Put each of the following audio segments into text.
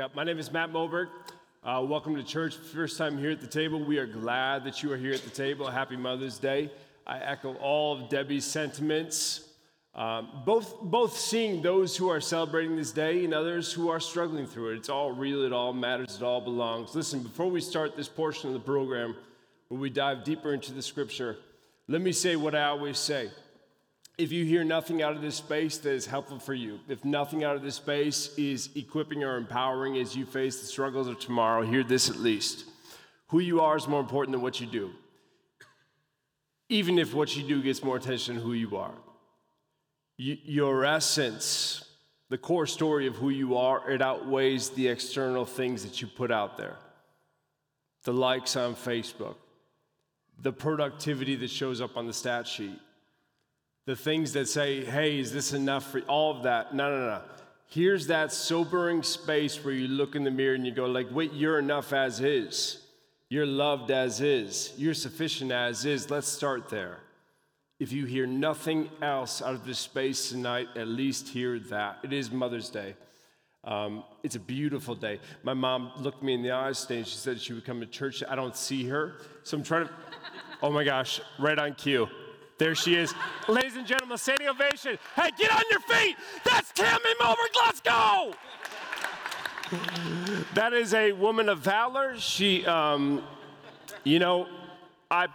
Up. My name is Matt Moberg. Uh, welcome to church. First time here at the table. We are glad that you are here at the table. Happy Mother's Day. I echo all of Debbie's sentiments. Um, both, both seeing those who are celebrating this day and others who are struggling through it. It's all real, it all matters, it all belongs. Listen, before we start this portion of the program where we dive deeper into the scripture, let me say what I always say if you hear nothing out of this space that is helpful for you, if nothing out of this space is equipping or empowering as you face the struggles of tomorrow, hear this at least. Who you are is more important than what you do, even if what you do gets more attention than who you are. Y- your essence, the core story of who you are, it outweighs the external things that you put out there. The likes on Facebook, the productivity that shows up on the stat sheet the things that say, hey, is this enough for all of that? No, no, no. Here's that sobering space where you look in the mirror and you go, like, wait, you're enough as is. You're loved as is. You're sufficient as is. Let's start there. If you hear nothing else out of this space tonight, at least hear that. It is Mother's Day. Um, it's a beautiful day. My mom looked me in the eyes today and she said she would come to church. I don't see her. So I'm trying to, oh my gosh, right on cue. There she is. Ladies and gentlemen, standing ovation. Hey, get on your feet. That's Tammy Moberg. Let's go. that is a woman of valor. She, um, you know, I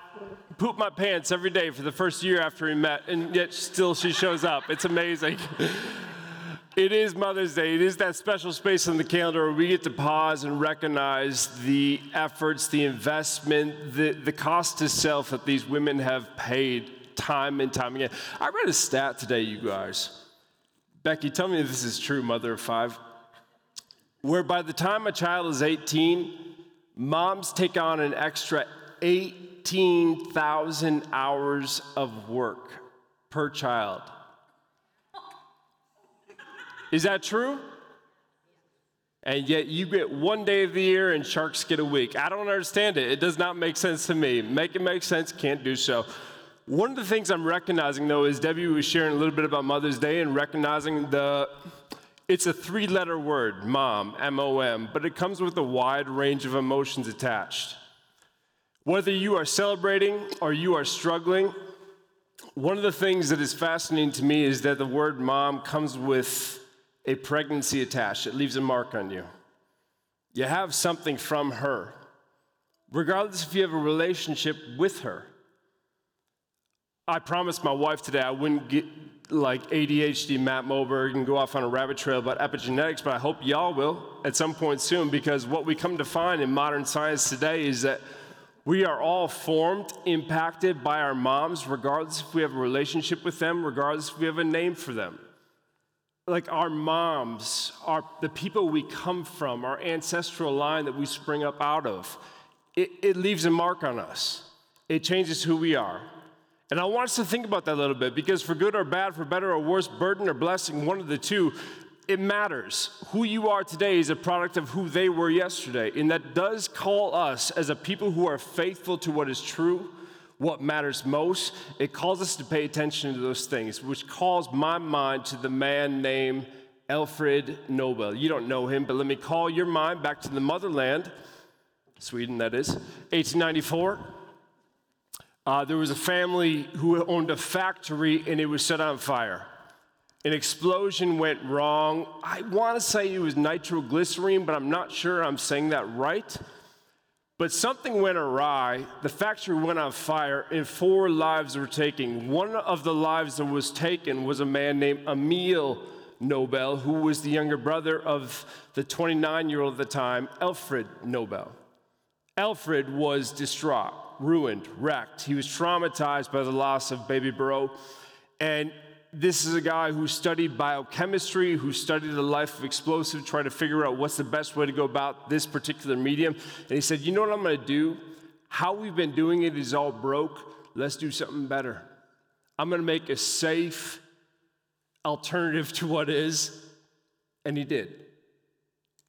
poop my pants every day for the first year after we met, and yet still she shows up. It's amazing. It is Mother's Day. It is that special space on the calendar where we get to pause and recognize the efforts, the investment, the, the cost to self that these women have paid time and time again. I read a stat today, you guys. Becky, tell me if this is true, mother of five. Where by the time a child is 18, moms take on an extra 18,000 hours of work per child. Is that true? And yet you get one day of the year and sharks get a week. I don't understand it. It does not make sense to me. Make it make sense, can't do so. One of the things I'm recognizing though is Debbie was sharing a little bit about Mother's Day and recognizing the it's a three letter word, mom, M O M, but it comes with a wide range of emotions attached. Whether you are celebrating or you are struggling, one of the things that is fascinating to me is that the word mom comes with a pregnancy attached. It leaves a mark on you. You have something from her, regardless if you have a relationship with her. I promised my wife today I wouldn't get like ADHD Matt Moberg and go off on a rabbit trail about epigenetics, but I hope y'all will at some point soon because what we come to find in modern science today is that we are all formed, impacted by our moms, regardless if we have a relationship with them, regardless if we have a name for them. Like our moms, are the people we come from, our ancestral line that we spring up out of, it, it leaves a mark on us. It changes who we are. And I want us to think about that a little bit because, for good or bad, for better or worse, burden or blessing, one of the two, it matters. Who you are today is a product of who they were yesterday. And that does call us, as a people who are faithful to what is true, what matters most, it calls us to pay attention to those things, which calls my mind to the man named Alfred Nobel. You don't know him, but let me call your mind back to the motherland, Sweden, that is, 1894. Uh, there was a family who owned a factory and it was set on fire. An explosion went wrong. I want to say it was nitroglycerine, but I'm not sure I'm saying that right. But something went awry. The factory went on fire, and four lives were taken. One of the lives that was taken was a man named Emil Nobel, who was the younger brother of the 29 year old at the time, Alfred Nobel. Alfred was distraught ruined, wrecked. He was traumatized by the loss of baby bro. And this is a guy who studied biochemistry, who studied the life of explosive, trying to figure out what's the best way to go about this particular medium. And he said, You know what I'm going to do? How we've been doing it is all broke. Let's do something better. I'm going to make a safe alternative to what is. And he did.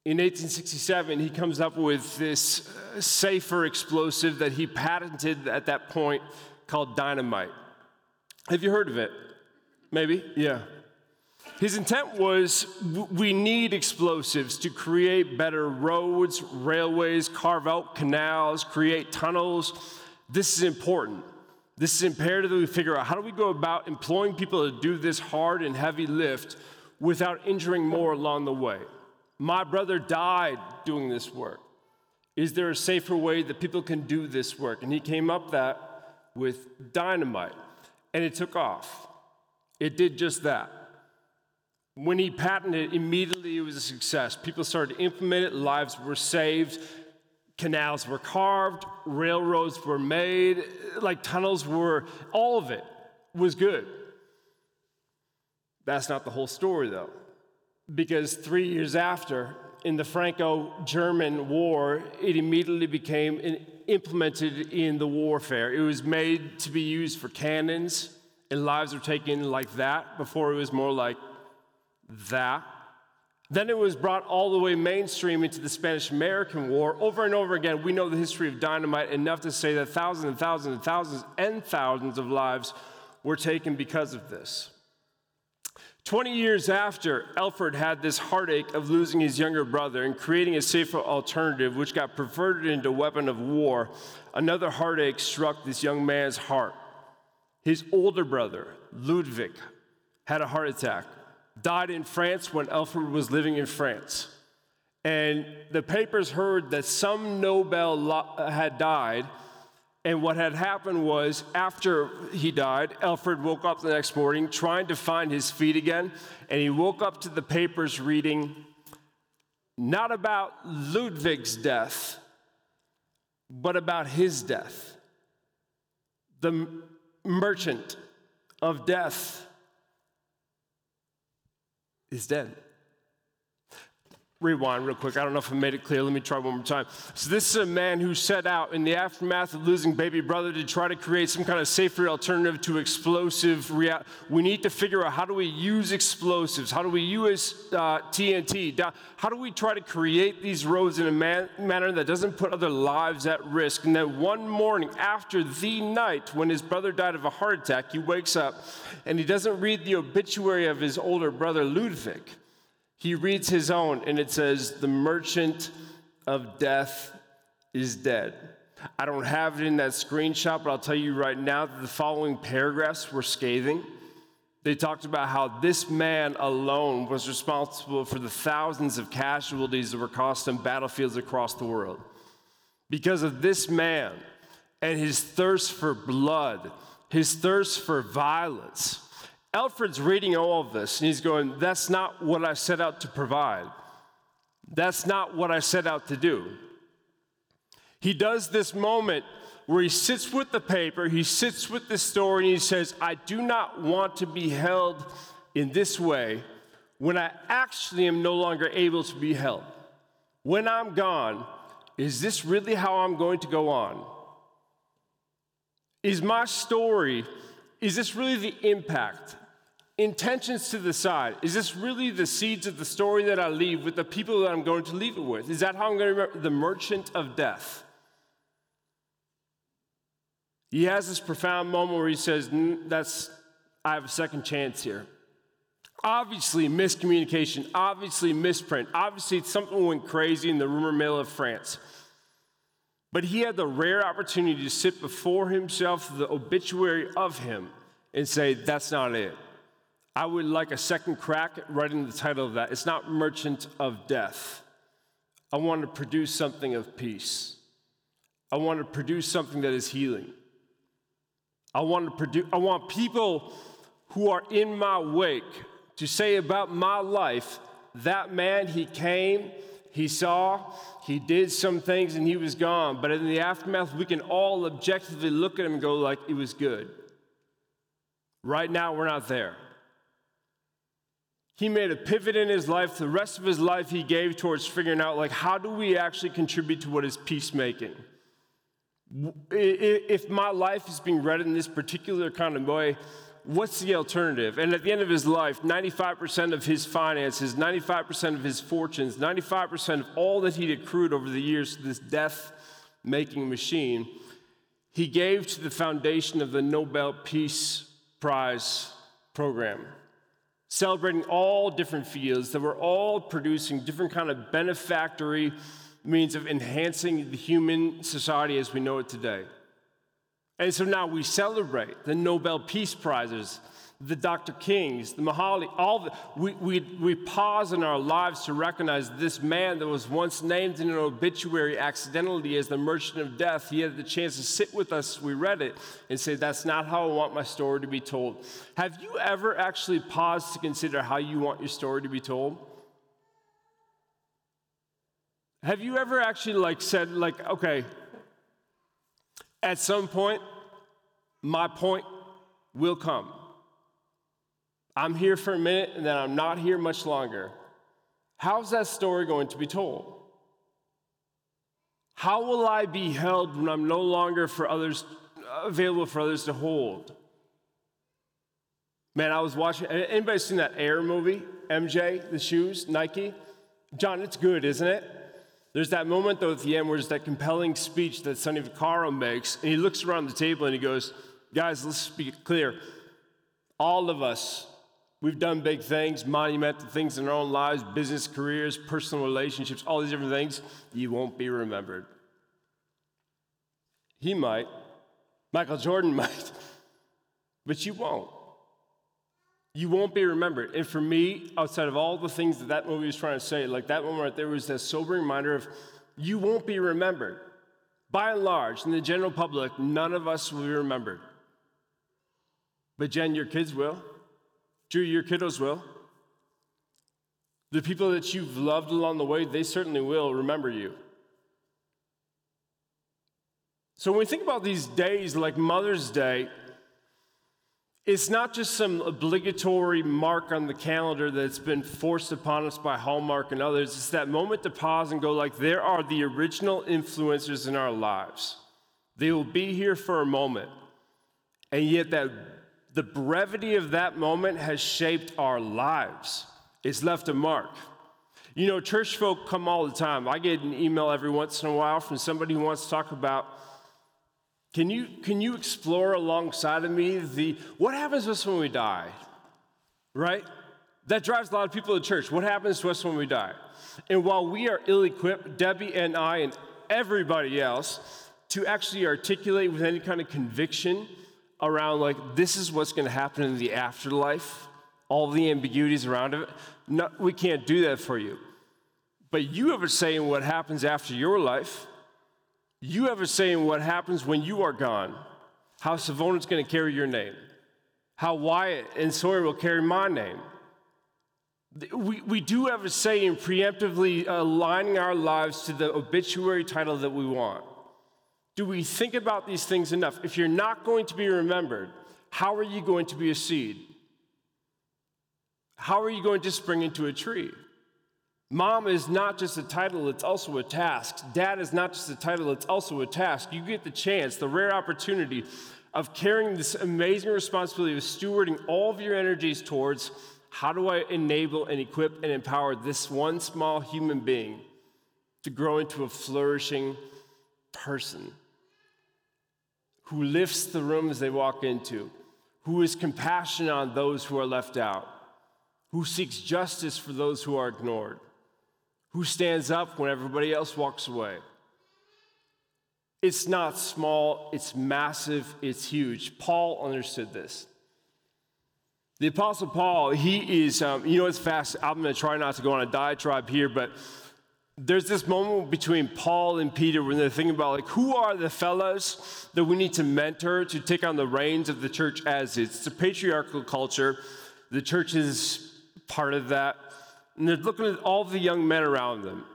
In 1867, he comes up with this uh, safer explosive that he patented at that point called dynamite. Have you heard of it? Maybe? Yeah. His intent was we need explosives to create better roads, railways, carve out canals, create tunnels. This is important. This is imperative that we figure out how do we go about employing people to do this hard and heavy lift without injuring more along the way. My brother died doing this work. Is there a safer way that people can do this work? And he came up that with dynamite, and it took off. It did just that. When he patented it, immediately it was a success. People started to implement it, lives were saved, canals were carved, railroads were made, like tunnels were, all of it was good. That's not the whole story, though, because three years after, in the Franco German War, it immediately became implemented in the warfare. It was made to be used for cannons, and lives were taken like that. Before it was more like that. Then it was brought all the way mainstream into the Spanish American War. Over and over again, we know the history of dynamite enough to say that thousands and thousands and thousands and thousands of lives were taken because of this. 20 years after, Alfred had this heartache of losing his younger brother and creating a safer alternative, which got perverted into a weapon of war, another heartache struck this young man's heart. His older brother, Ludwig, had a heart attack died in France when Alfred was living in France. And the papers heard that some Nobel had died. And what had happened was, after he died, Alfred woke up the next morning trying to find his feet again. And he woke up to the papers reading not about Ludwig's death, but about his death. The merchant of death is dead. Rewind real quick. I don't know if I made it clear. Let me try one more time. So, this is a man who set out in the aftermath of losing baby brother to try to create some kind of safer alternative to explosive reality. We need to figure out how do we use explosives? How do we use uh, TNT? How do we try to create these roads in a man- manner that doesn't put other lives at risk? And then one morning, after the night when his brother died of a heart attack, he wakes up and he doesn't read the obituary of his older brother, Ludwig he reads his own, and it says, The merchant of death is dead. I don't have it in that screenshot, but I'll tell you right now that the following paragraphs were scathing. They talked about how this man alone was responsible for the thousands of casualties that were caused on battlefields across the world. Because of this man and his thirst for blood, his thirst for violence, Alfred's reading all of this and he's going, That's not what I set out to provide. That's not what I set out to do. He does this moment where he sits with the paper, he sits with the story, and he says, I do not want to be held in this way when I actually am no longer able to be held. When I'm gone, is this really how I'm going to go on? Is my story, is this really the impact intentions to the side. Is this really the seeds of the story that I leave with the people that I'm going to leave it with? Is that how I'm going to remember the merchant of death? He has this profound moment where he says, That's, I have a second chance here. Obviously, miscommunication, obviously, misprint, obviously, something went crazy in the rumor mill of France. But he had the rare opportunity to sit before himself, the obituary of him, and say, That's not it. I would like a second crack at writing the title of that. It's not Merchant of Death. I want to produce something of peace. I want to produce something that is healing. I want to produce I want people who are in my wake to say about my life, that man he came, he saw, he did some things and he was gone, but in the aftermath we can all objectively look at him and go like it was good. Right now we're not there. He made a pivot in his life. The rest of his life he gave towards figuring out, like, how do we actually contribute to what is peacemaking? If my life is being read in this particular kind of way, what's the alternative? And at the end of his life, 95% of his finances, 95% of his fortunes, 95% of all that he'd accrued over the years to this death making machine, he gave to the foundation of the Nobel Peace Prize program. celebrating all different fields that were all producing different kind of benefactory means of enhancing the human society as we know it today. And so now we celebrate the Nobel Peace Prizes, the Dr. Kings, the Mahali, all the, we, we, we pause in our lives to recognize this man that was once named in an obituary accidentally as the merchant of death. He had the chance to sit with us, we read it, and say, That's not how I want my story to be told. Have you ever actually paused to consider how you want your story to be told? Have you ever actually like said, like, okay, at some point, my point will come. I'm here for a minute and then I'm not here much longer. How's that story going to be told? How will I be held when I'm no longer for others available for others to hold? Man, I was watching. Anybody seen that Air movie? MJ, the shoes, Nike. John, it's good, isn't it? There's that moment though at the end where there's that compelling speech that Sonny Vaccaro makes, and he looks around the table and he goes, "Guys, let's be clear. All of us We've done big things, monumental things in our own lives, business careers, personal relationships, all these different things. You won't be remembered. He might. Michael Jordan might. But you won't. You won't be remembered. And for me, outside of all the things that that movie was trying to say, like that moment right there was that sobering reminder of you won't be remembered. By and large, in the general public, none of us will be remembered. But Jen, your kids will. Drew, your kiddos will. The people that you've loved along the way, they certainly will remember you. So when we think about these days like Mother's Day, it's not just some obligatory mark on the calendar that's been forced upon us by Hallmark and others. It's that moment to pause and go like there are the original influencers in our lives. They will be here for a moment. And yet that the brevity of that moment has shaped our lives. It's left a mark. You know, church folk come all the time. I get an email every once in a while from somebody who wants to talk about can you, can you explore alongside of me the what happens to us when we die? Right? That drives a lot of people to church. What happens to us when we die? And while we are ill equipped, Debbie and I and everybody else, to actually articulate with any kind of conviction around like this is what's going to happen in the afterlife, all the ambiguities around it. No, we can't do that for you. But you have a say in what happens after your life. You have a say what happens when you are gone. How Savona's going to carry your name. How Wyatt and Sawyer will carry my name. We, we do have a say in preemptively uh, aligning our lives to the obituary title that we want. Do we think about these things enough? If you're not going to be remembered, how are you going to be a seed? How are you going to spring into a tree? Mom is not just a title, it's also a task. Dad is not just a title, it's also a task. You get the chance, the rare opportunity of carrying this amazing responsibility of stewarding all of your energies towards how do I enable and equip and empower this one small human being to grow into a flourishing person who lifts the rooms they walk into, who is compassionate on those who are left out, who seeks justice for those who are ignored, who stands up when everybody else walks away. It's not small, it's massive, it's huge. Paul understood this. The Apostle Paul, he is, um, you know, it's fast. I'm going to try not to go on a diatribe here, but there's this moment between Paul and Peter when they're thinking about like who are the fellows that we need to mentor to take on the reins of the church as. It's a patriarchal culture. The church is part of that. And they're looking at all the young men around them.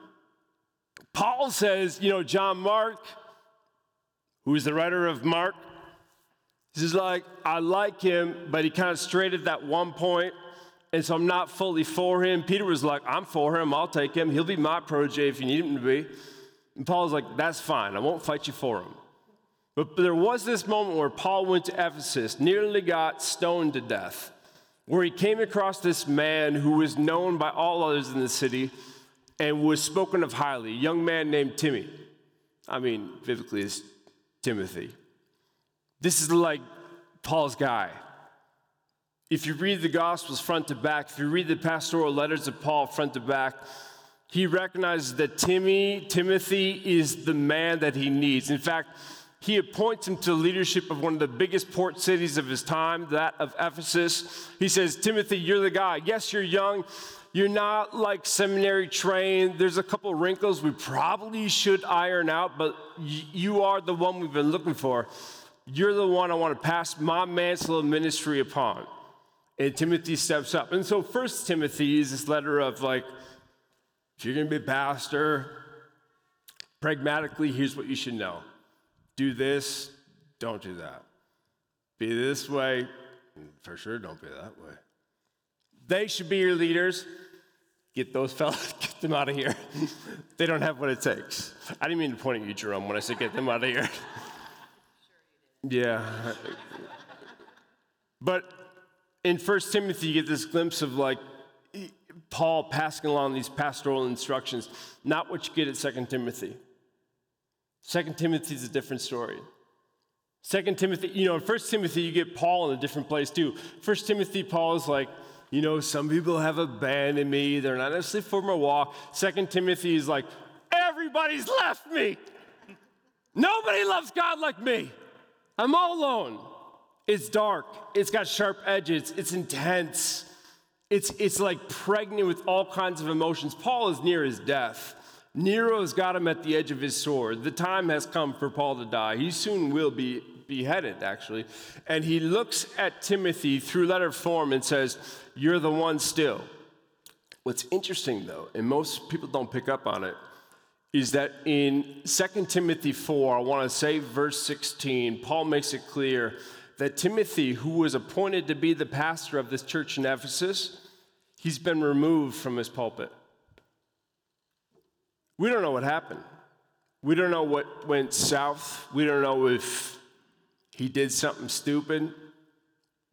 Paul says, you know, John Mark, who's the writer of Mark, he's like, I like him, but he kind of strayed at that one point and so I'm not fully for him. Peter was like, I'm for him. I'll take him. He'll be my protege if you need him to be. And Paul's like, that's fine. I won't fight you for him. But there was this moment where Paul went to Ephesus, nearly got stoned to death, where he came across this man who was known by all others in the city and was spoken of highly, a young man named Timmy. I mean, biblically, it's Timothy. This is like Paul's guy. If you read the Gospels front to back, if you read the pastoral letters of Paul front to back, he recognizes that Timmy, Timothy is the man that he needs. In fact, he appoints him to leadership of one of the biggest port cities of his time, that of Ephesus. He says, Timothy, you're the guy. Yes, you're young. You're not like seminary trained. There's a couple wrinkles we probably should iron out, but you are the one we've been looking for. You're the one I want to pass my mantle of ministry upon. And Timothy steps up. And so, First Timothy is this letter of like, if you're going to be a pastor, pragmatically, here's what you should know do this, don't do that. Be this way, for sure, don't be that way. They should be your leaders. Get those fellas, get them out of here. they don't have what it takes. I didn't mean to point at you, Jerome, when I said get them out of here. yeah. But in First Timothy, you get this glimpse of like Paul passing along these pastoral instructions, not what you get at Second Timothy. Second Timothy is a different story. Second Timothy, you know, in First Timothy, you get Paul in a different place too. First Timothy, Paul is like, you know, some people have abandoned me. They're not necessarily for my walk. Second Timothy is like, everybody's left me. Nobody loves God like me. I'm all alone. It's dark. It's got sharp edges. It's intense. It's, it's like pregnant with all kinds of emotions. Paul is near his death. Nero's got him at the edge of his sword. The time has come for Paul to die. He soon will be beheaded, actually. And he looks at Timothy through letter form and says, You're the one still. What's interesting, though, and most people don't pick up on it, is that in 2 Timothy 4, I want to say verse 16, Paul makes it clear that Timothy, who was appointed to be the pastor of this church in Ephesus, he's been removed from his pulpit. We don't know what happened. We don't know what went south. We don't know if he did something stupid.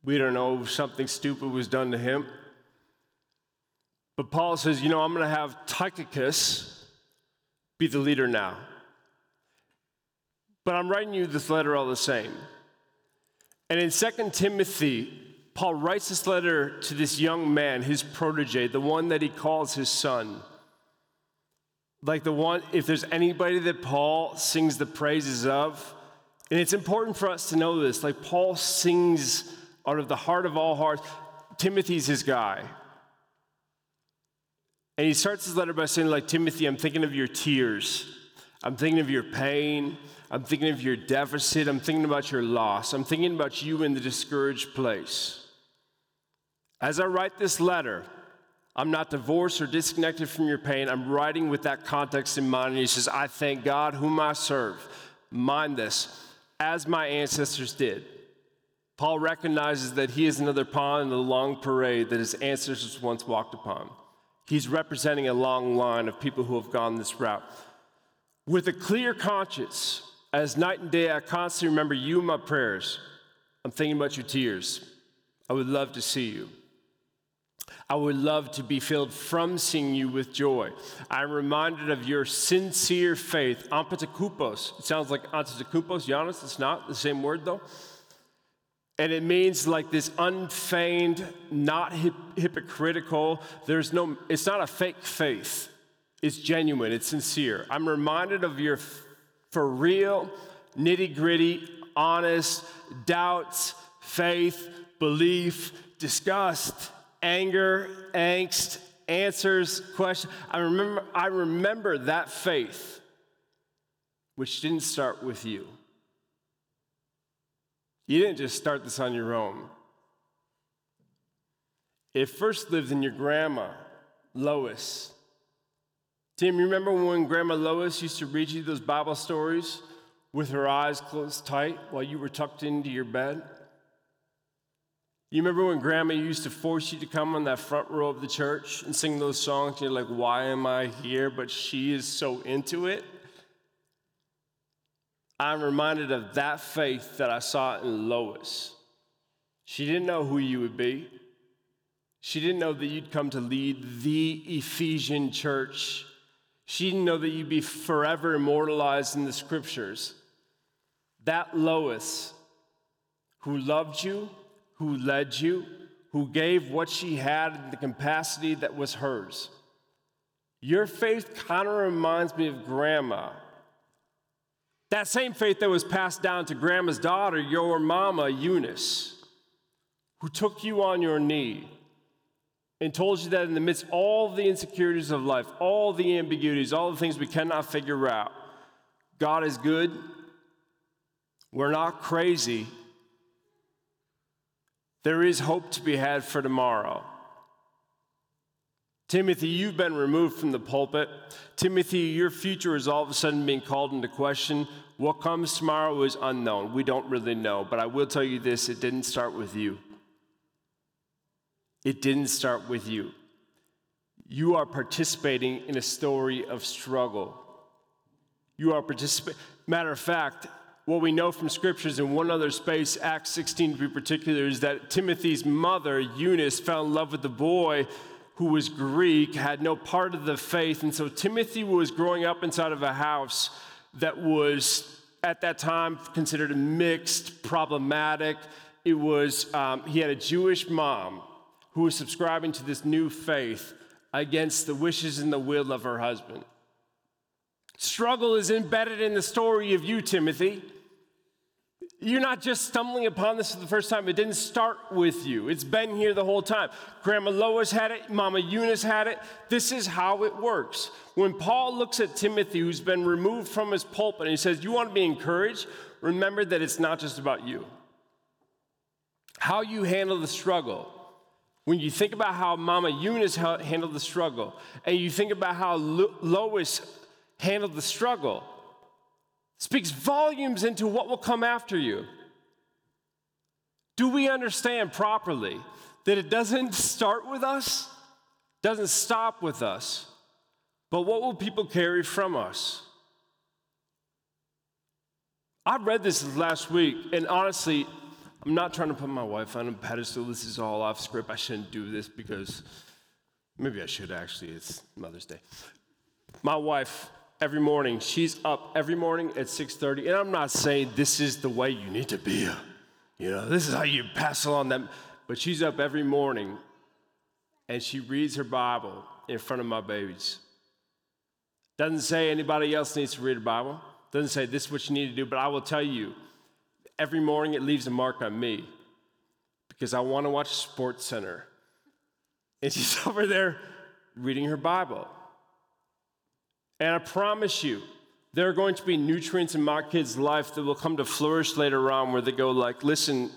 We don't know if something stupid was done to him. But Paul says, you know, I'm going to have Tychicus be the leader now. But I'm writing you this letter all the same. And in 2 Timothy, Paul writes this letter to this young man, his protege, the one that he calls his son like the one, if there's anybody that Paul sings the praises of, and it's important for us to know this, like Paul sings out of the heart of all hearts. Timothy's his guy. And he starts his letter by saying, like, Timothy, I'm thinking of your tears. I'm thinking of your pain. I'm thinking of your deficit. I'm thinking about your loss. I'm thinking about you in the discouraged place. As I write this letter, I'm not divorced or disconnected from your pain. I'm writing with that context in mind. And he says, I thank God whom I serve. Mind this, as my ancestors did. Paul recognizes that he is another pawn in the long parade that his ancestors once walked upon. He's representing a long line of people who have gone this route. With a clear conscience, as night and day, I constantly remember you in my prayers. I'm thinking about your tears. I would love to see you. I would love to be filled from seeing you with joy. I'm reminded of your sincere faith, ampatakupos. It sounds like Antetokounmpo, Giannis. It's not the same word though. And it means like this unfeigned, not hip- hypocritical. There's no, it's not a fake faith. It's genuine, it's sincere. I'm reminded of your f- for real, nitty gritty, honest doubts, faith, belief, disgust anger, angst, answers, questions. I remember, I remember that faith, which didn't start with you. You didn't just start this on your own. It first lived in your grandma, Lois. Tim, you remember when Grandma Lois used to read you those Bible stories with her eyes closed tight while you were tucked into your bed? You remember when grandma used to force you to come on that front row of the church and sing those songs? You're like, why am I here? But she is so into it. I'm reminded of that faith that I saw in Lois. She didn't know who you would be. She didn't know that you'd come to lead the Ephesian church. She didn't know that you'd be forever immortalized in the scriptures. That Lois, who loved you, who led you, who gave what she had in the capacity that was hers. Your faith kind of reminds me of grandma. That same faith that was passed down to grandma's daughter, your mama, Eunice, who took you on your knee and told you that in the midst of all the insecurities of life, all the ambiguities, all the things we cannot figure out, God is good. We're not crazy. There is hope to be had for tomorrow. Timothy, you've been removed from the pulpit. Timothy, your future is all of a sudden being called into question. What comes tomorrow is unknown. We don't really know. But I will tell you this it didn't start with you. It didn't start with you. You are participating in a story of struggle. You are participating. Matter of fact, what we know from scriptures in one other space, Acts 16 to be particular, is that Timothy's mother, Eunice, fell in love with the boy who was Greek, had no part of the faith. And so Timothy was growing up inside of a house that was, at that time, considered mixed, problematic. It was, um, he had a Jewish mom who was subscribing to this new faith against the wishes and the will of her husband. Struggle is embedded in the story of you, Timothy. You're not just stumbling upon this for the first time. It didn't start with you. It's been here the whole time. Grandma Lois had it, Mama Eunice had it. This is how it works. When Paul looks at Timothy, who's been removed from his pulpit, and he says, You want to be encouraged? Remember that it's not just about you. How you handle the struggle. When you think about how Mama Eunice handled the struggle, and you think about how Lois handled the struggle, speaks volumes into what will come after you. Do we understand properly that it doesn't start with us, doesn't stop with us, but what will people carry from us? I read this last week, and honestly, I'm not trying to put my wife on a pedestal. This is all off script. I shouldn't do this because maybe I should actually. It's Mother's Day. My wife every morning. She's up every morning at 6:30, and I'm not saying this is the way you need to be. You know, this is how you pass along them. But she's up every morning, and she reads her Bible in front of my babies. Doesn't say anybody else needs to read a Bible. Doesn't say this is what you need to do. But I will tell you, every morning it leaves a mark on me because I want to watch Sports Center, and she's over there reading her Bible. And I promise you, there are going to be nutrients in my kids' life that will come to flourish later on where they go like, listen,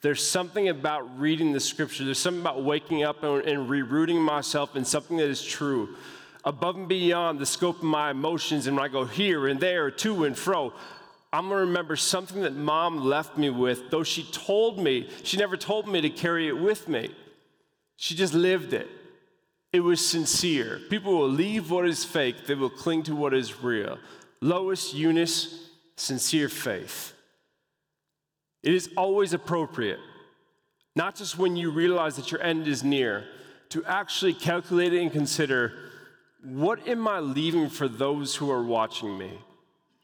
there's something about reading the scripture. There's something about waking up and, and rerouting myself in something that is true. Above and beyond the scope of my emotions, and when I go here and there, to and fro, I'm gonna remember something that mom left me with, though she told me, she never told me to carry it with me. She just lived it. It was sincere. People will leave what is fake, they will cling to what is real. Lois, Eunice, sincere faith. It is always appropriate, not just when you realize that your end is near, to actually calculate and consider what am I leaving for those who are watching me?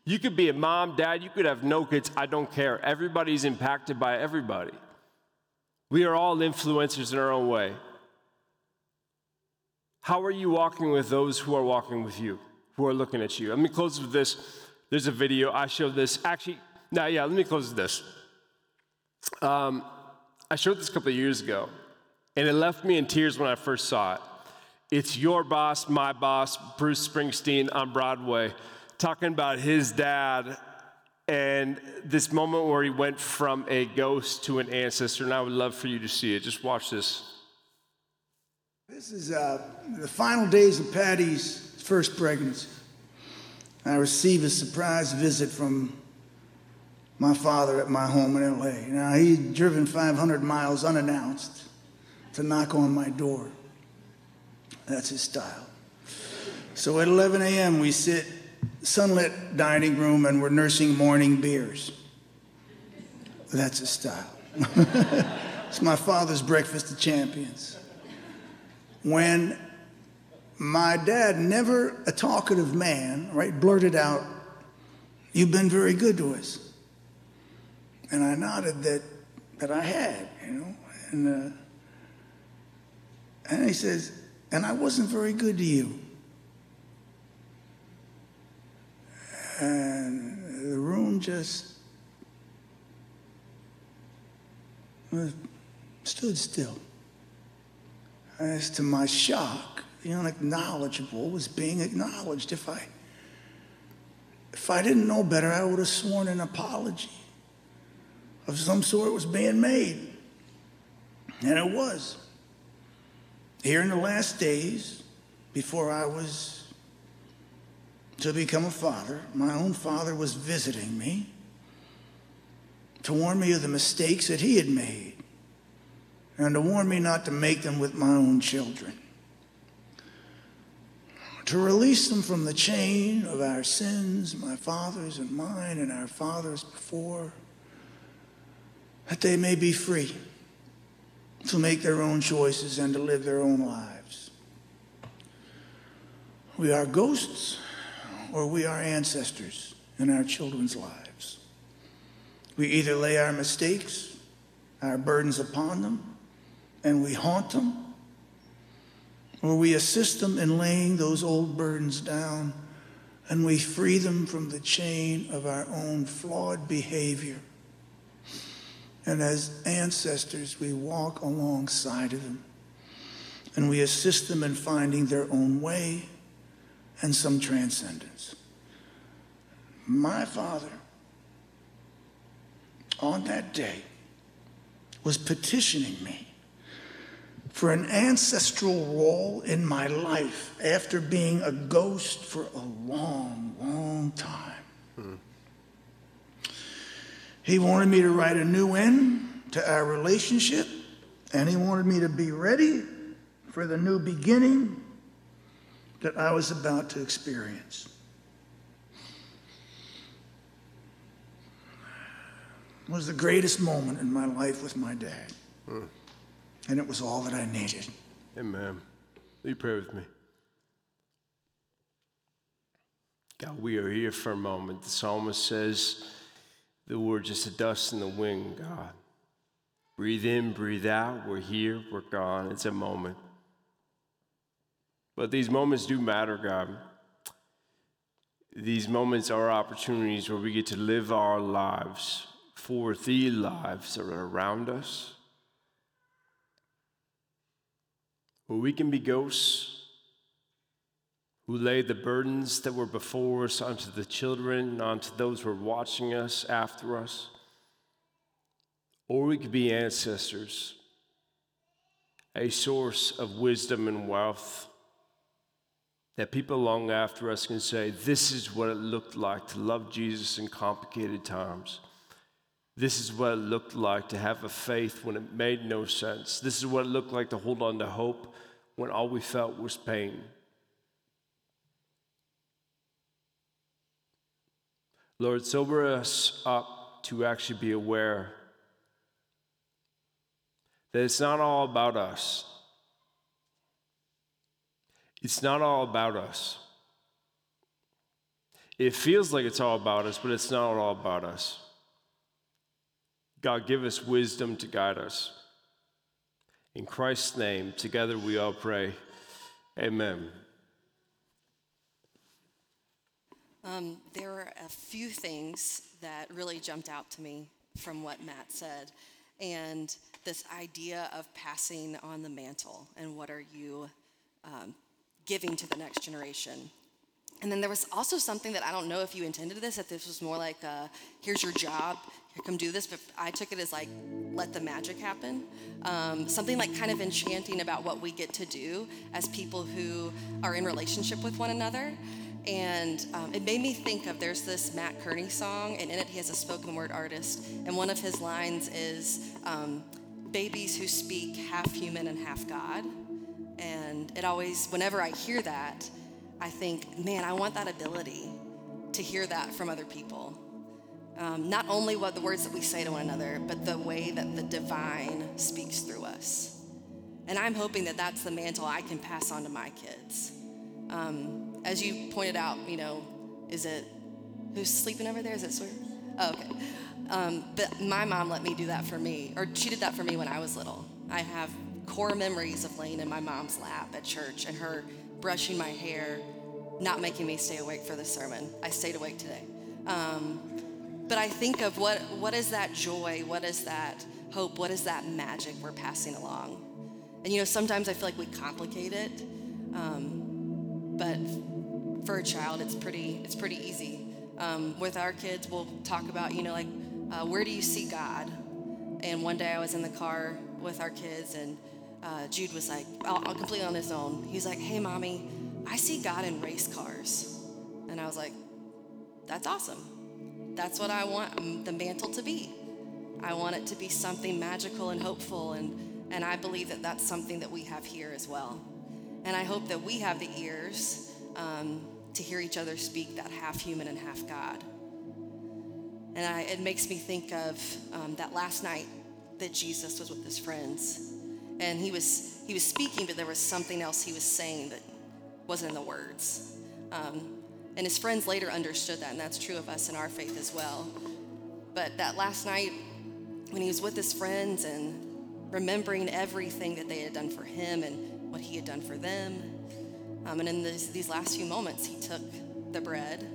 You could be a mom, dad, you could have no kids, I don't care. Everybody's impacted by everybody. We are all influencers in our own way. How are you walking with those who are walking with you, who are looking at you? Let me close with this. There's a video. I showed this. Actually, now, yeah, let me close with this. Um, I showed this a couple of years ago, and it left me in tears when I first saw it. It's your boss, my boss, Bruce Springsteen on Broadway, talking about his dad and this moment where he went from a ghost to an ancestor. And I would love for you to see it. Just watch this. This is uh, the final days of Patty's first pregnancy. I received a surprise visit from my father at my home in LA. Now, he'd driven 500 miles unannounced to knock on my door. That's his style. So at 11 a.m., we sit sunlit dining room and we're nursing morning beers. That's his style. it's my father's breakfast of champions when my dad, never a talkative man, right, blurted out, You've been very good to us. And I nodded that, that I had, you know. And uh, And he says, And I wasn't very good to you. And the room just stood still. As to my shock, the unacknowledgeable was being acknowledged. If I, if I didn't know better, I would have sworn an apology of some sort was being made. And it was. Here in the last days, before I was to become a father, my own father was visiting me to warn me of the mistakes that he had made and to warn me not to make them with my own children. To release them from the chain of our sins, my father's and mine, and our fathers before, that they may be free to make their own choices and to live their own lives. We are ghosts or we are ancestors in our children's lives. We either lay our mistakes, our burdens upon them, and we haunt them, or we assist them in laying those old burdens down and we free them from the chain of our own flawed behavior. And as ancestors, we walk alongside of them and we assist them in finding their own way and some transcendence. My father, on that day, was petitioning me for an ancestral role in my life after being a ghost for a long, long time. Hmm. He wanted me to write a new end to our relationship, and he wanted me to be ready for the new beginning that I was about to experience. It was the greatest moment in my life with my dad. Hmm and it was all that I needed. Amen. Will you pray with me? God, we are here for a moment. The psalmist says the word just a dust in the wind, God. Breathe in, breathe out. We're here, we're gone. It's a moment. But these moments do matter, God. These moments are opportunities where we get to live our lives for the lives that are around us where we can be ghosts who lay the burdens that were before us onto the children, onto those who are watching us after us. Or we could be ancestors, a source of wisdom and wealth that people long after us can say, This is what it looked like to love Jesus in complicated times. This is what it looked like to have a faith when it made no sense. This is what it looked like to hold on to hope when all we felt was pain. Lord, sober us up to actually be aware that it's not all about us. It's not all about us. It feels like it's all about us, but it's not all about us. God, give us wisdom to guide us. In Christ's name, together we all pray. Amen. Um, there are a few things that really jumped out to me from what Matt said. And this idea of passing on the mantle and what are you um, giving to the next generation. And then there was also something that I don't know if you intended this, that this was more like, a, here's your job, come do this. But I took it as like, let the magic happen. Um, something like kind of enchanting about what we get to do as people who are in relationship with one another. And um, it made me think of there's this Mat Kearney song, and in it he has a spoken word artist. And one of his lines is um, babies who speak half human and half God. And it always, whenever I hear that, I think, man, I want that ability to hear that from other people. Um, not only what the words that we say to one another, but the way that the divine speaks through us. And I'm hoping that that's the mantle I can pass on to my kids. Um, as you pointed out, you know, is it who's sleeping over there? Is it Sawyer? Oh, okay. Um, but my mom let me do that for me, or she did that for me when I was little. I have core memories of laying in my mom's lap at church and her brushing my hair, not making me stay awake for the sermon. I stayed awake today. Um, but I think of what, what is that joy? What is that hope? What is that magic we're passing along? And you know, sometimes I feel like we complicate it, um, but for a child, it's pretty it's pretty easy. Um, with our kids, we'll talk about you know like uh, where do you see God? And one day I was in the car with our kids, and uh, Jude was like, all completely on his own. He's like, "Hey, mommy, I see God in race cars," and I was like, "That's awesome. That's what I want the mantle to be. I want it to be something magical and hopeful and." And I believe that that's something that we have here as well. And I hope that we have the ears um, to hear each other speak that half human and half God. And I, it makes me think of um, that last night that Jesus was with his friends. And he was, he was speaking, but there was something else he was saying that wasn't in the words. Um, and his friends later understood that, and that's true of us in our faith as well. But that last night, when he was with his friends and remembering everything that they had done for him and what he had done for them. Um, and in this, these last few moments, he took the bread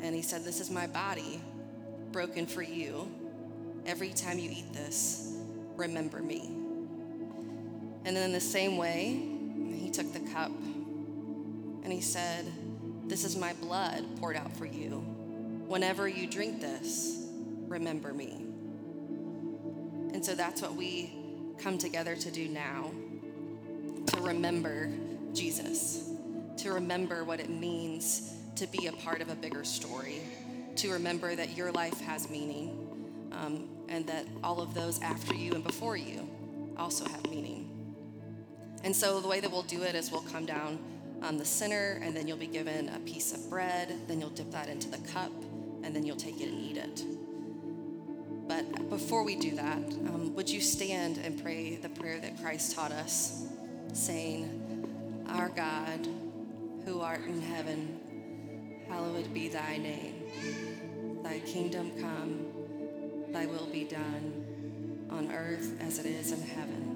and he said, This is my body broken for you. Every time you eat this, remember me. And then in the same way, he took the cup and he said, This is my blood poured out for you. Whenever you drink this, remember me. And so that's what we come together to do now to remember Jesus, to remember what it means to be a part of a bigger story, to remember that your life has meaning, um, and that all of those after you and before you also have meaning. And so the way that we'll do it is we'll come down on the center, and then you'll be given a piece of bread, then you'll dip that into the cup, and then you'll take it and eat it. But before we do that, um, would you stand and pray the prayer that Christ taught us, saying, Our God, who art in heaven, hallowed be thy name. Thy kingdom come, thy will be done, on earth as it is in heaven.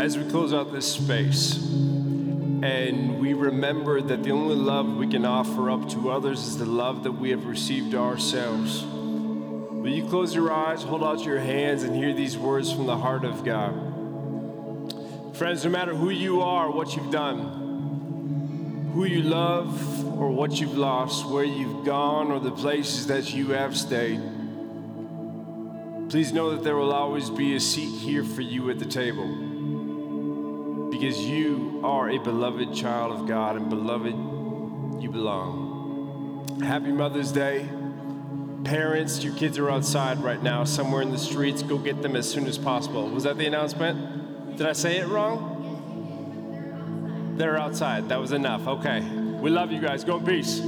As we close out this space, and we remember that the only love we can offer up to others is the love that we have received ourselves. Will you close your eyes, hold out your hands, and hear these words from the heart of God? Friends, no matter who you are, what you've done, who you love, or what you've lost, where you've gone, or the places that you have stayed, please know that there will always be a seat here for you at the table because you are a beloved child of God, and beloved, you belong. Happy Mother's Day. Parents, your kids are outside right now, somewhere in the streets. Go get them as soon as possible. Was that the announcement? Did I say it wrong? They're outside. That was enough. Okay. We love you guys. Go in peace.